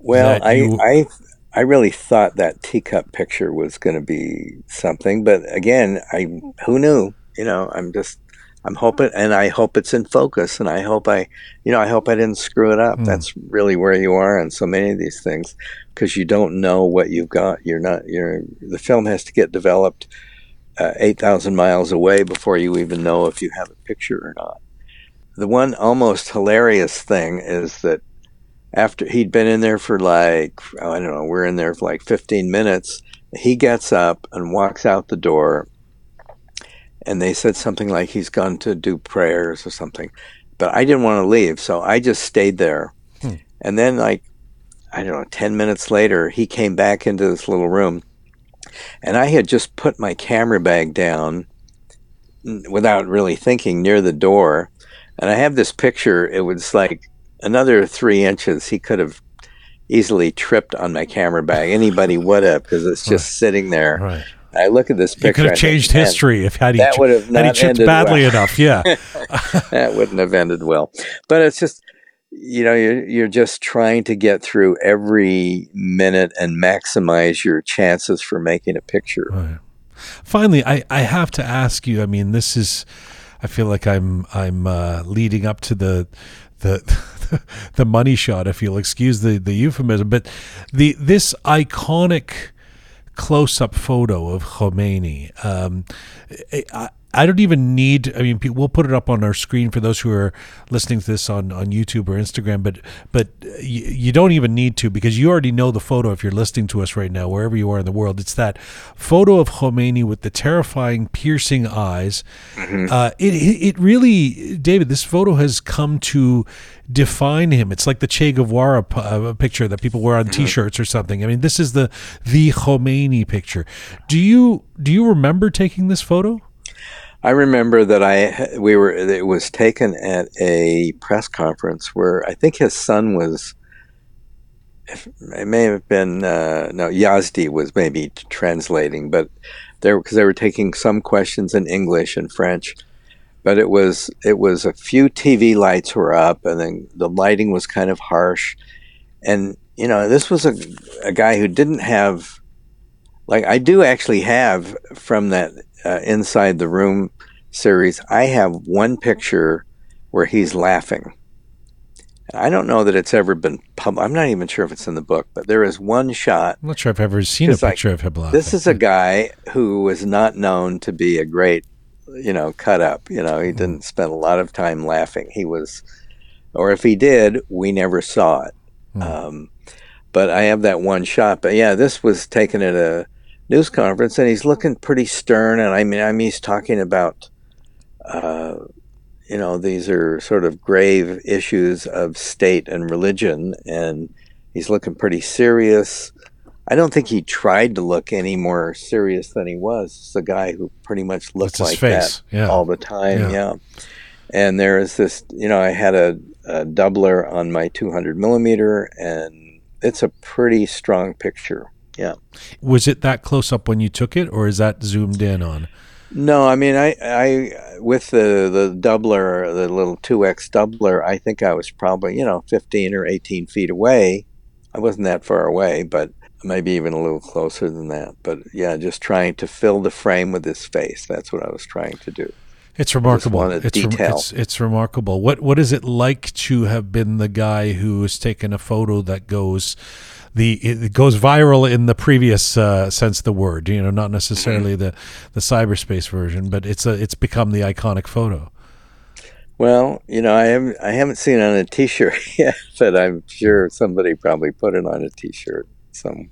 Well, I, you- I, I really thought that teacup picture was going to be something, but again, I who knew? You know, I'm just I'm hoping, and I hope it's in focus, and I hope I, you know, I hope I didn't screw it up. Hmm. That's really where you are on so many of these things, because you don't know what you've got. You're not. You're the film has to get developed uh, 8,000 miles away before you even know if you have a picture or not. The one almost hilarious thing is that after he'd been in there for like, oh, I don't know, we're in there for like 15 minutes. He gets up and walks out the door. And they said something like he's gone to do prayers or something. But I didn't want to leave, so I just stayed there. Hmm. And then, like, I don't know, 10 minutes later, he came back into this little room. And I had just put my camera bag down without really thinking near the door. And I have this picture. It was like another three inches. He could have easily tripped on my camera bag. Anybody would have because it's just right. sitting there. Right. I look at this picture. You could have changed think, history if had he, that would have not had he tripped badly well. enough. Yeah, [LAUGHS] that wouldn't have ended well. But it's just you know you're you're just trying to get through every minute and maximize your chances for making a picture. Finally, I I have to ask you. I mean, this is. I feel like I'm I'm uh, leading up to the the [LAUGHS] the money shot, if you'll excuse the the euphemism. But the this iconic close up photo of Khomeini. Um, I, I don't even need. I mean, we'll put it up on our screen for those who are listening to this on, on YouTube or Instagram. But but you, you don't even need to because you already know the photo if you're listening to us right now, wherever you are in the world. It's that photo of Khomeini with the terrifying, piercing eyes. Mm-hmm. Uh, it it really, David. This photo has come to define him. It's like the Che Guevara p- uh, picture that people wear on mm-hmm. T-shirts or something. I mean, this is the the Khomeini picture. Do you do you remember taking this photo? I remember that I we were it was taken at a press conference where I think his son was. It may have been uh, no Yazdi was maybe translating, but there because they were taking some questions in English and French, but it was it was a few TV lights were up, and then the lighting was kind of harsh, and you know this was a a guy who didn't have like I do actually have from that uh, Inside the Room series, I have one picture where he's laughing. I don't know that it's ever been published. I'm not even sure if it's in the book, but there is one shot. I'm not sure I've ever seen a picture like, of him laughing. This is a guy who was not known to be a great, you know, cut up. You know, he didn't spend a lot of time laughing. He was, or if he did, we never saw it. Mm. Um, but I have that one shot. But yeah, this was taken at a news conference, and he's looking pretty stern. And I mean, I mean, he's talking about, uh, you know, these are sort of grave issues of state and religion, and he's looking pretty serious. I don't think he tried to look any more serious than he was. It's a guy who pretty much looked like that yeah. all the time. Yeah. yeah. And there is this, you know, I had a, a doubler on my 200 millimeter, and it's a pretty strong picture. Yeah. Was it that close up when you took it, or is that zoomed in on? No, I mean, I, I with the the doubler, the little two X doubler, I think I was probably you know fifteen or eighteen feet away. I wasn't that far away, but maybe even a little closer than that. But yeah, just trying to fill the frame with his face. That's what I was trying to do. It's remarkable. It's, re- it's, it's remarkable. What what is it like to have been the guy who has taken a photo that goes the it goes viral in the previous uh, sense of the word. You know, not necessarily mm-hmm. the the cyberspace version, but it's a it's become the iconic photo. Well, you know, I haven't I haven't seen it on a T-shirt [LAUGHS] yet, but I'm sure somebody probably put it on a T-shirt some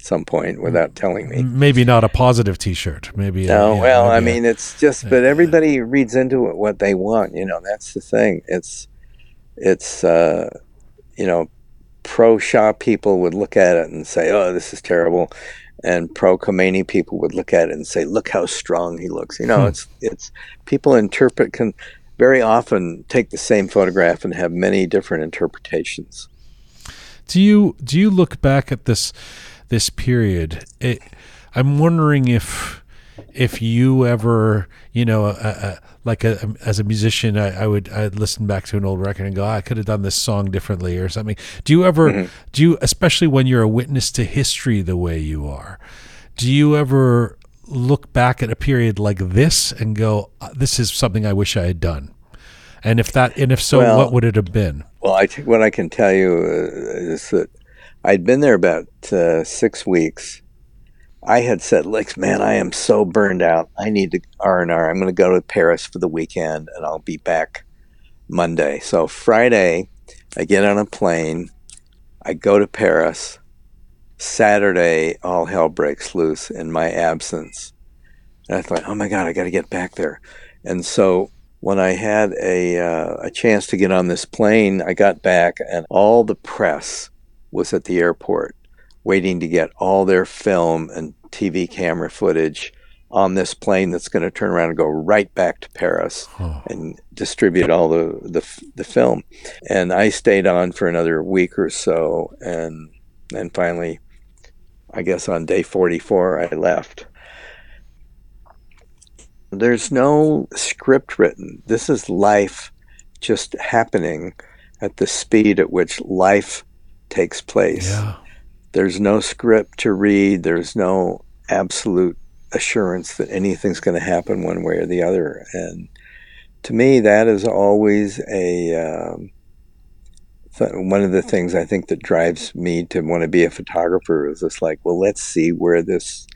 some point without telling me. Maybe not a positive T-shirt. Maybe. No, a, well, maybe I mean, a, it's just, but everybody reads into it what they want. You know, that's the thing. It's, it's, uh, you know, pro Shah people would look at it and say, "Oh, this is terrible," and pro Khomeini people would look at it and say, "Look how strong he looks." You know, hmm. it's it's people interpret can very often take the same photograph and have many different interpretations. Do you do you look back at this this period? It, I'm wondering if if you ever, you know, a, a, like a, as a musician, I, I, would I'd listen back to an old record and go, oh, I could have done this song differently or something. Do you ever, mm-hmm. do you, especially when you're a witness to history the way you are, do you ever look back at a period like this and go, uh, this is something I wish I had done? And if that, and if so, well, what would it have been? Well, I what I can tell you uh, is that I'd been there about uh, six weeks I had said, "Like, man, I am so burned out. I need to R and R. I'm going to go to Paris for the weekend, and I'll be back Monday." So Friday, I get on a plane. I go to Paris. Saturday, all hell breaks loose in my absence. And I thought, oh my God, I got to get back there. And so when I had a, uh, a chance to get on this plane, I got back and all the press was at the airport waiting to get all their film and TV camera footage on this plane that's going to turn around and go right back to Paris oh. and distribute all the, the, the film. And I stayed on for another week or so, and then finally, I guess on day 44, I left. There's no script written. This is life just happening at the speed at which life takes place. Yeah. There's no script to read. There's no absolute assurance that anything's going to happen one way or the other. And to me, that is always a um, one of the things I think that drives me to want to be a photographer is just like, well, let's see where this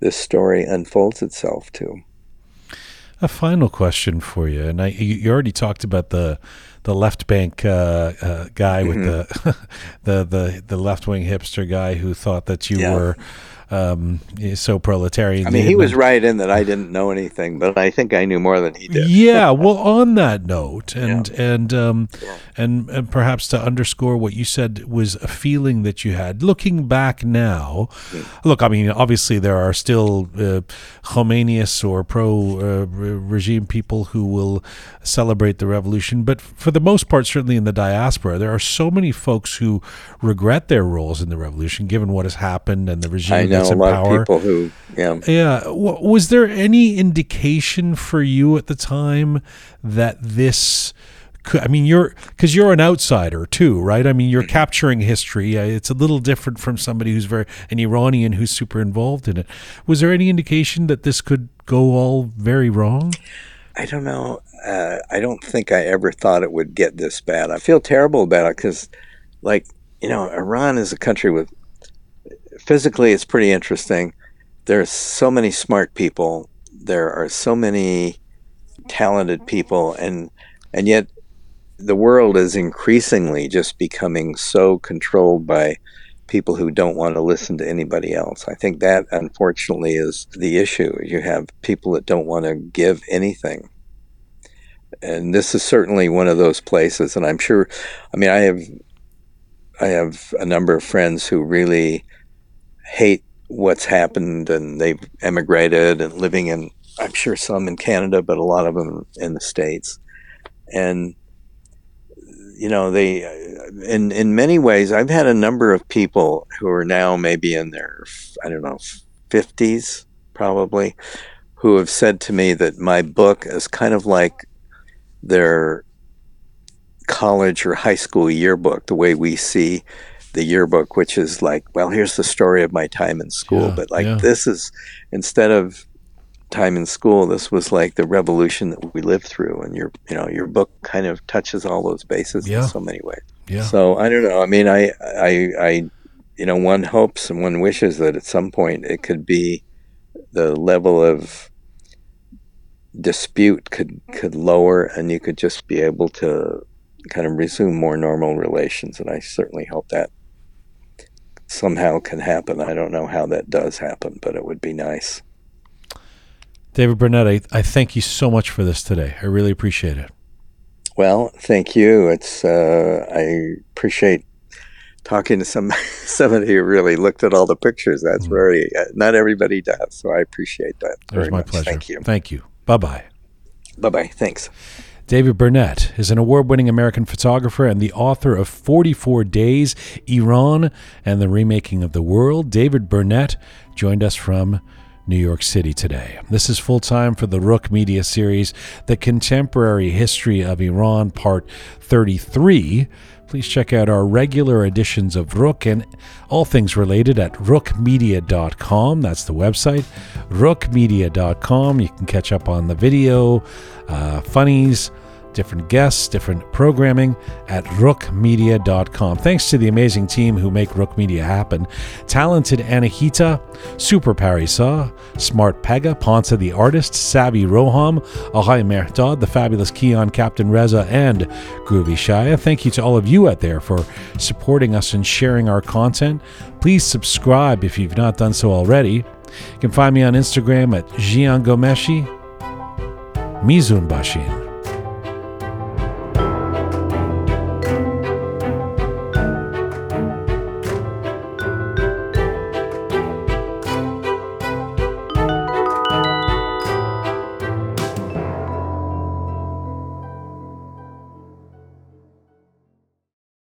this story unfolds itself to. A final question for you, and I, you already talked about the the left bank uh, uh, guy mm-hmm. with the [LAUGHS] the the, the left wing hipster guy who thought that you yeah. were um, so proletarian. I mean, he was right in that I didn't know anything, but I think I knew more than he did. Yeah. [LAUGHS] well, on that note, and yeah. and um, yeah. and and perhaps to underscore what you said was a feeling that you had looking back now. Mm. Look, I mean, obviously there are still uh, or pro uh, regime people who will celebrate the revolution, but for the most part, certainly in the diaspora, there are so many folks who regret their roles in the revolution, given what has happened and the regime know a lot power. of people who, yeah, yeah. Was there any indication for you at the time that this? Could, I mean, you're because you're an outsider too, right? I mean, you're mm-hmm. capturing history. Uh, it's a little different from somebody who's very an Iranian who's super involved in it. Was there any indication that this could go all very wrong? I don't know. Uh, I don't think I ever thought it would get this bad. I feel terrible about it because, like, you know, Iran is a country with physically, it's pretty interesting. There are so many smart people. There are so many talented people, and and yet the world is increasingly just becoming so controlled by people who don't want to listen to anybody else. I think that unfortunately is the issue. You have people that don't want to give anything. And this is certainly one of those places and I'm sure I mean I have I have a number of friends who really hate what's happened and they've emigrated and living in I'm sure some in Canada, but a lot of them in the states. And you know, they in in many ways I've had a number of people who are now maybe in their I don't know 50s probably who have said to me that my book is kind of like their college or high school yearbook the way we see the yearbook, which is like, well, here's the story of my time in school. Yeah, but like, yeah. this is instead of time in school, this was like the revolution that we lived through. And your, you know, your book kind of touches all those bases yeah. in so many ways. Yeah. So I don't know. I mean, I, I, I, you know, one hopes and one wishes that at some point it could be the level of dispute could could lower and you could just be able to kind of resume more normal relations and I certainly hope that somehow can happen. I don't know how that does happen, but it would be nice. David Burnett, I, I thank you so much for this today. I really appreciate it. Well, thank you. It's uh, I appreciate talking to some [LAUGHS] somebody who really looked at all the pictures. That's mm. very uh, not everybody does, so I appreciate that. It was my much. pleasure. Thank you. Thank you. Bye bye. Bye bye. Thanks. David Burnett is an award winning American photographer and the author of 44 Days, Iran, and the Remaking of the World. David Burnett joined us from New York City today. This is full time for the Roqe Media series, The Contemporary History of Iran, Part 33. Please check out our regular editions of Roqe and all things related at roqemedia.com. That's the website, roqemedia.com. You can catch up on the video, uh, funnies, different guests, different programming at roqemedia.com. Thanks to the amazing team who make Roqe Media happen. Talented Anahita, Super Parisa, Smart Pega, Ponsa the Artist, Sabi Roham, Ahai Mehtad, the fabulous Keon, Captain Reza, and Groovy Shaya. Thank you to all of you out there for supporting us and sharing our content. Please subscribe if you've not done so already. You can find me on Instagram at Jian Ghomeshi. Mizun Bashin.